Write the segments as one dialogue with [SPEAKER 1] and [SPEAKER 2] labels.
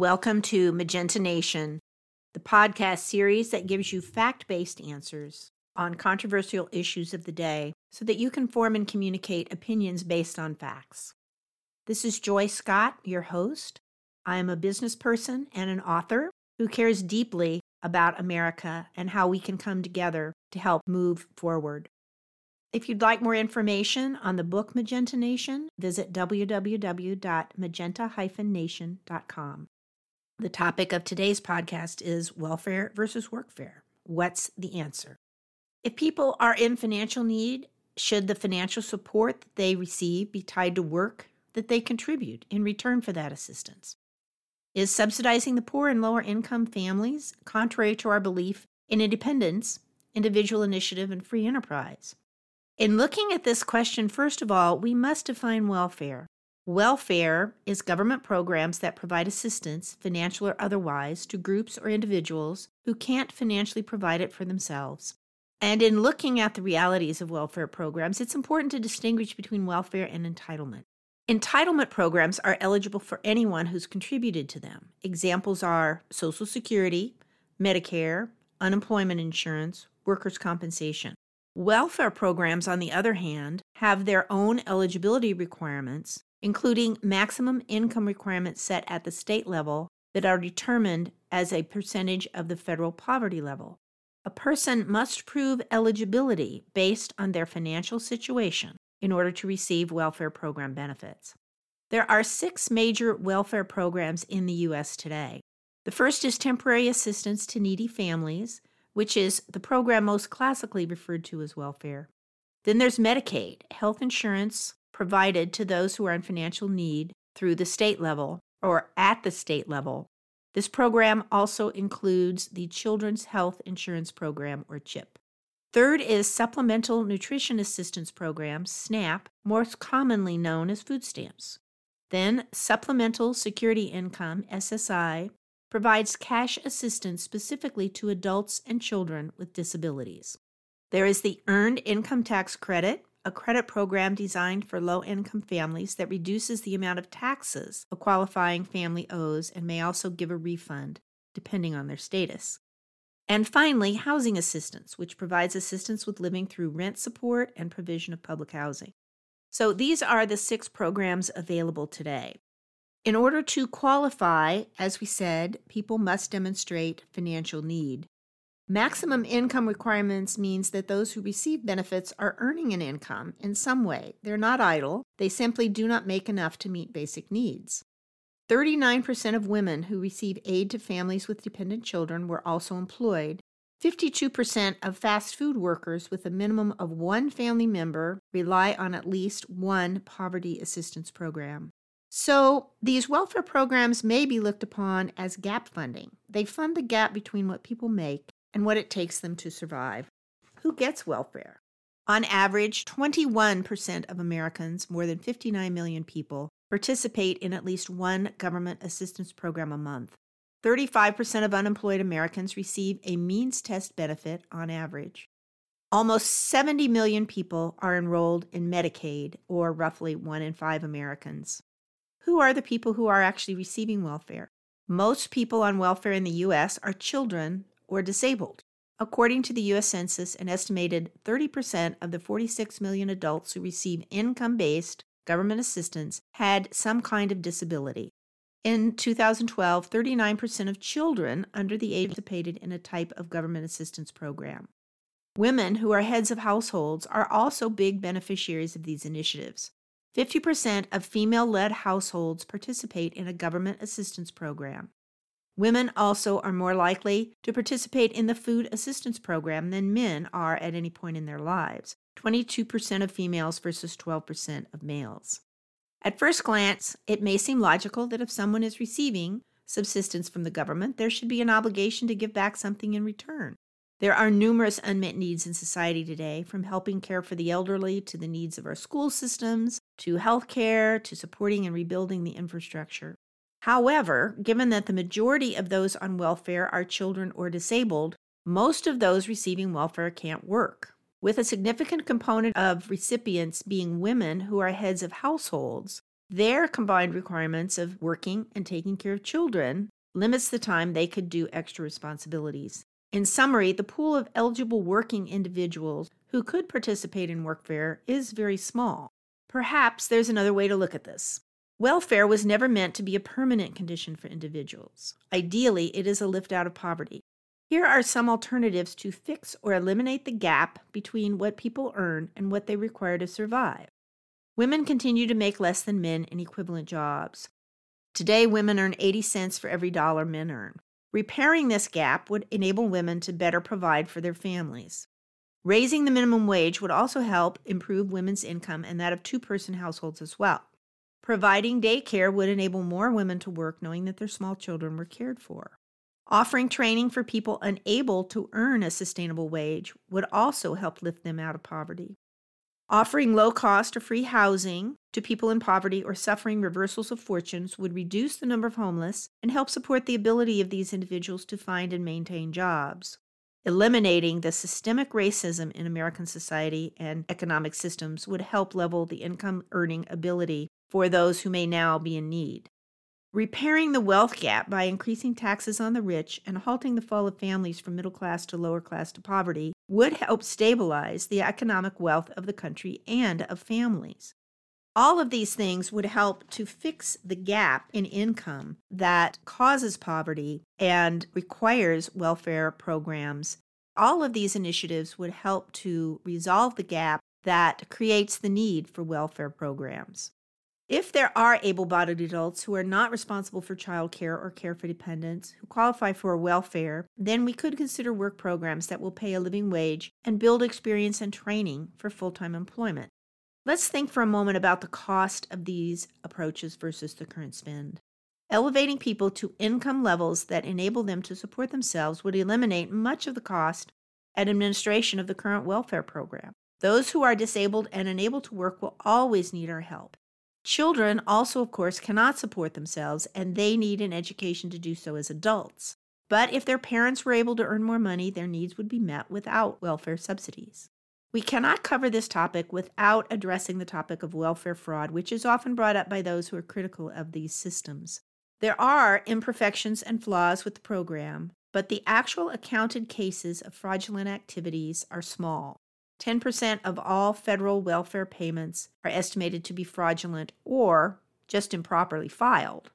[SPEAKER 1] Welcome to Magenta Nation, the podcast series that gives you fact based answers on controversial issues of the day so that you can form and communicate opinions based on facts. This is Joy Scott, your host. I am a business person and an author who cares deeply about America and how we can come together to help move forward. If you'd like more information on the book Magenta Nation, visit www.magenta-nation.com. The topic of today's podcast is welfare versus workfare. What's the answer? If people are in financial need, should the financial support that they receive be tied to work that they contribute in return for that assistance? Is subsidizing the poor and lower income families contrary to our belief in independence, individual initiative, and free enterprise? In looking at this question, first of all, we must define welfare. Welfare is government programs that provide assistance, financial or otherwise, to groups or individuals who can't financially provide it for themselves. And in looking at the realities of welfare programs, it's important to distinguish between welfare and entitlement. Entitlement programs are eligible for anyone who's contributed to them. Examples are Social Security, Medicare, unemployment insurance, workers' compensation. Welfare programs, on the other hand, have their own eligibility requirements including maximum income requirements set at the state level that are determined as a percentage of the federal poverty level. A person must prove eligibility based on their financial situation in order to receive welfare program benefits. There are six major welfare programs in the U.S. today. The first is temporary assistance to needy families, which is the program most classically referred to as welfare. Then there's Medicaid, health insurance provided to those who are in financial need through the state level or at the state level. This program also includes the Children's Health Insurance Program, or CHIP. Third is Supplemental Nutrition Assistance Program, SNAP, most commonly known as food stamps. Then, Supplemental Security Income, SSI, provides cash assistance specifically to adults and children with disabilities. There is the Earned Income Tax Credit, a credit program designed for low income families that reduces the amount of taxes a qualifying family owes and may also give a refund, depending on their status. And finally, housing assistance, which provides assistance with living through rent support and provision of public housing. So these are the six programs available today. In order to qualify, as we said, people must demonstrate financial need. Maximum income requirements means that those who receive benefits are earning an income in some way. They're not idle, they simply do not make enough to meet basic needs. 39% of women who receive aid to families with dependent children were also employed. 52% of fast food workers with a minimum of one family member rely on at least one poverty assistance program. So, these welfare programs may be looked upon as gap funding. They fund the gap between what people make and what it takes them to survive. Who gets welfare? On average, 21% of Americans, more than 59 million people, participate in at least one government assistance program a month. 35% of unemployed Americans receive a means test benefit on average. Almost 70 million people are enrolled in Medicaid, or roughly one in five Americans. Who are the people who are actually receiving welfare? Most people on welfare in the U.S. are children or disabled. According to the U.S. Census, an estimated 30% of the 46 million adults who receive income based government assistance had some kind of disability. In 2012, 39% of children under the age participated in a type of government assistance program. Women who are heads of households are also big beneficiaries of these initiatives. 50% of female led households participate in a government assistance program. Women also are more likely to participate in the food assistance program than men are at any point in their lives 22% of females versus 12% of males. At first glance, it may seem logical that if someone is receiving subsistence from the government, there should be an obligation to give back something in return. There are numerous unmet needs in society today, from helping care for the elderly to the needs of our school systems, to health care, to supporting and rebuilding the infrastructure. However, given that the majority of those on welfare are children or disabled, most of those receiving welfare can't work. With a significant component of recipients being women who are heads of households, Their combined requirements of working and taking care of children limits the time they could do extra responsibilities. In summary, the pool of eligible working individuals who could participate in workfare is very small. Perhaps there's another way to look at this. Welfare was never meant to be a permanent condition for individuals. Ideally, it is a lift out of poverty. Here are some alternatives to fix or eliminate the gap between what people earn and what they require to survive. Women continue to make less than men in equivalent jobs. Today, women earn 80 cents for every dollar men earn. Repairing this gap would enable women to better provide for their families. Raising the minimum wage would also help improve women's income and that of two person households as well. Providing daycare would enable more women to work knowing that their small children were cared for. Offering training for people unable to earn a sustainable wage would also help lift them out of poverty. Offering low cost or free housing to people in poverty or suffering reversals of fortunes would reduce the number of homeless and help support the ability of these individuals to find and maintain jobs. Eliminating the systemic racism in American society and economic systems would help level the income earning ability for those who may now be in need. Repairing the wealth gap by increasing taxes on the rich and halting the fall of families from middle class to lower class to poverty would help stabilize the economic wealth of the country and of families. All of these things would help to fix the gap in income that causes poverty and requires welfare programs. All of these initiatives would help to resolve the gap that creates the need for welfare programs. If there are able bodied adults who are not responsible for child care or care for dependents who qualify for welfare, then we could consider work programs that will pay a living wage and build experience and training for full time employment. Let's think for a moment about the cost of these approaches versus the current spend. Elevating people to income levels that enable them to support themselves would eliminate much of the cost and administration of the current welfare program. Those who are disabled and unable to work will always need our help. Children also, of course, cannot support themselves and they need an education to do so as adults. But if their parents were able to earn more money, their needs would be met without welfare subsidies. We cannot cover this topic without addressing the topic of welfare fraud, which is often brought up by those who are critical of these systems. There are imperfections and flaws with the program, but the actual accounted cases of fraudulent activities are small. 10% of all federal welfare payments are estimated to be fraudulent or just improperly filed.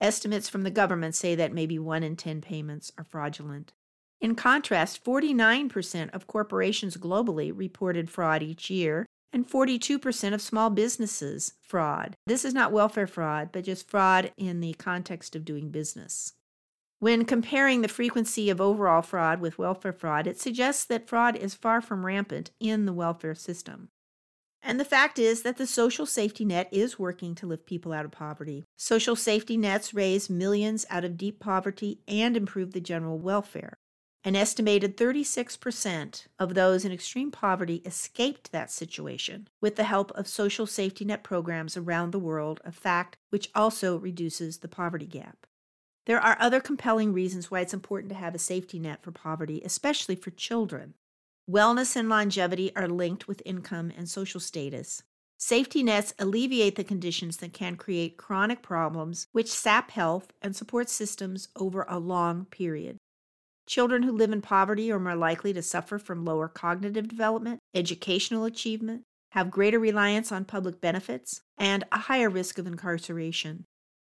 [SPEAKER 1] Estimates from the government say that maybe 1 in 10 payments are fraudulent. In contrast, 49% of corporations globally reported fraud each year, and 42% of small businesses fraud. This is not welfare fraud, but just fraud in the context of doing business. When comparing the frequency of overall fraud with welfare fraud, it suggests that fraud is far from rampant in the welfare system. And the fact is that the social safety net is working to lift people out of poverty. Social safety nets raise millions out of deep poverty and improve the general welfare. An estimated 36% of those in extreme poverty escaped that situation with the help of social safety net programs around the world, a fact which also reduces the poverty gap. There are other compelling reasons why it's important to have a safety net for poverty, especially for children. Wellness and longevity are linked with income and social status. Safety nets alleviate the conditions that can create chronic problems, which sap health and support systems over a long period. Children who live in poverty are more likely to suffer from lower cognitive development, educational achievement, have greater reliance on public benefits, and a higher risk of incarceration.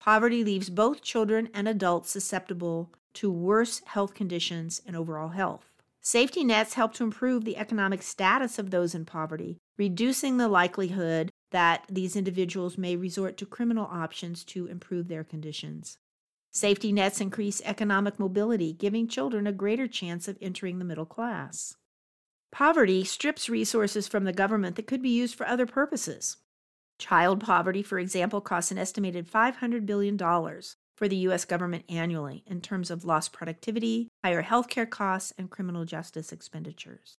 [SPEAKER 1] Poverty leaves both children and adults susceptible to worse health conditions and overall health. Safety nets help to improve the economic status of those in poverty, reducing the likelihood that these individuals may resort to criminal options to improve their conditions. Safety nets increase economic mobility, giving children a greater chance of entering the middle class. Poverty strips resources from the government that could be used for other purposes. Child poverty, for example, costs an estimated $500 billion for the U.S. government annually in terms of lost productivity, higher healthcare costs, and criminal justice expenditures.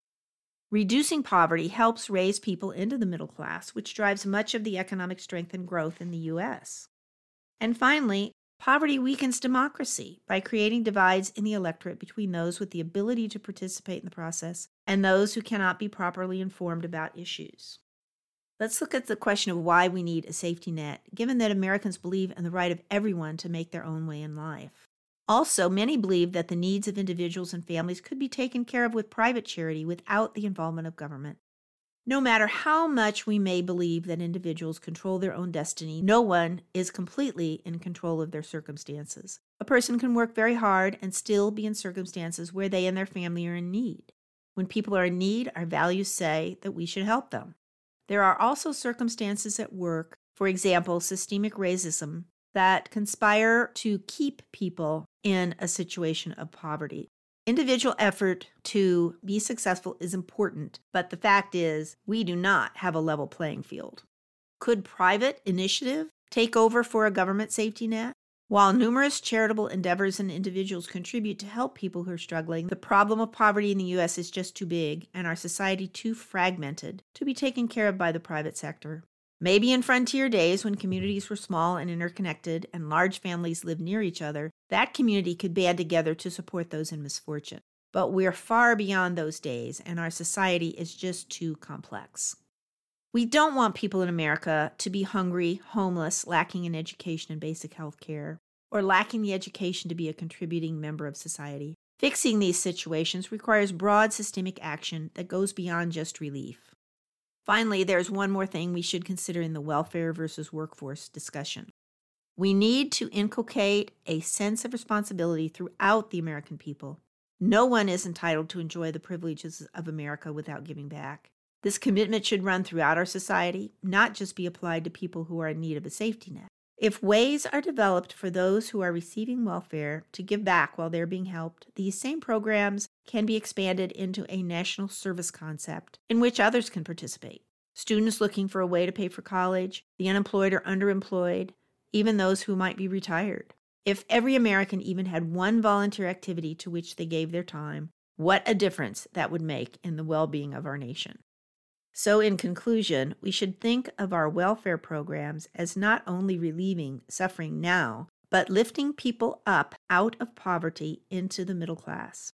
[SPEAKER 1] Reducing poverty helps raise people into the middle class, which drives much of the economic strength and growth in the U.S. And finally, poverty weakens democracy by creating divides in the electorate between those with the ability to participate in the process and those who cannot be properly informed about issues. Let's look at the question of why we need a safety net, given that Americans believe in the right of everyone to make their own way in life. Also, many believe that the needs of individuals and families could be taken care of with private charity without the involvement of government. No matter how much we may believe that individuals control their own destiny, no one is completely in control of their circumstances. A person can work very hard and still be in circumstances where they and their family are in need. When people are in need, our values say that we should help them. There are also circumstances at work, for example, systemic racism, that conspire to keep people in a situation of poverty. Individual effort to be successful is important, but the fact is, we do not have a level playing field. Could private initiative take over for a government safety net? While numerous charitable endeavors and individuals contribute to help people who are struggling, the problem of poverty in the U.S. is just too big and our society too fragmented to be taken care of by the private sector. Maybe in frontier days when communities were small and interconnected and large families lived near each other, that community could band together to support those in misfortune. But we're far beyond those days, and our society is just too complex. We don't want people in America to be hungry, homeless, lacking in education and basic health care, or lacking the education to be a contributing member of society. Fixing these situations requires broad systemic action that goes beyond just relief. Finally, there's one more thing we should consider in the welfare versus workfare discussion. We need to inculcate a sense of responsibility throughout the American people. No one is entitled to enjoy the privileges of America without giving back. This commitment should run throughout our society, not just be applied to people who are in need of a safety net. If ways are developed for those who are receiving welfare to give back while they're being helped, these same programs can be expanded into a national service concept in which others can participate. Students looking for a way to pay for college, the unemployed or underemployed, even those who might be retired. If every American even had one volunteer activity to which they gave their time, what a difference that would make in the well being of our nation. So, in conclusion, we should think of our welfare programs as not only relieving suffering now, but lifting people up out of poverty into the middle class.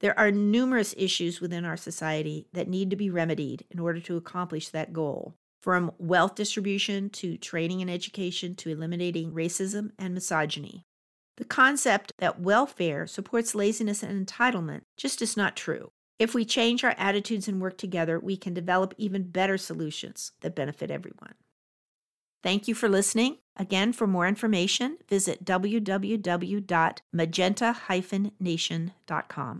[SPEAKER 1] There are numerous issues within our society that need to be remedied in order to accomplish that goal, from wealth distribution to training and education to eliminating racism and misogyny. The concept that welfare supports laziness and entitlement just is not true. If we change our attitudes and work together, we can develop even better solutions that benefit everyone. Thank you for listening. Again, for more information, visit www.magenta-nation.com.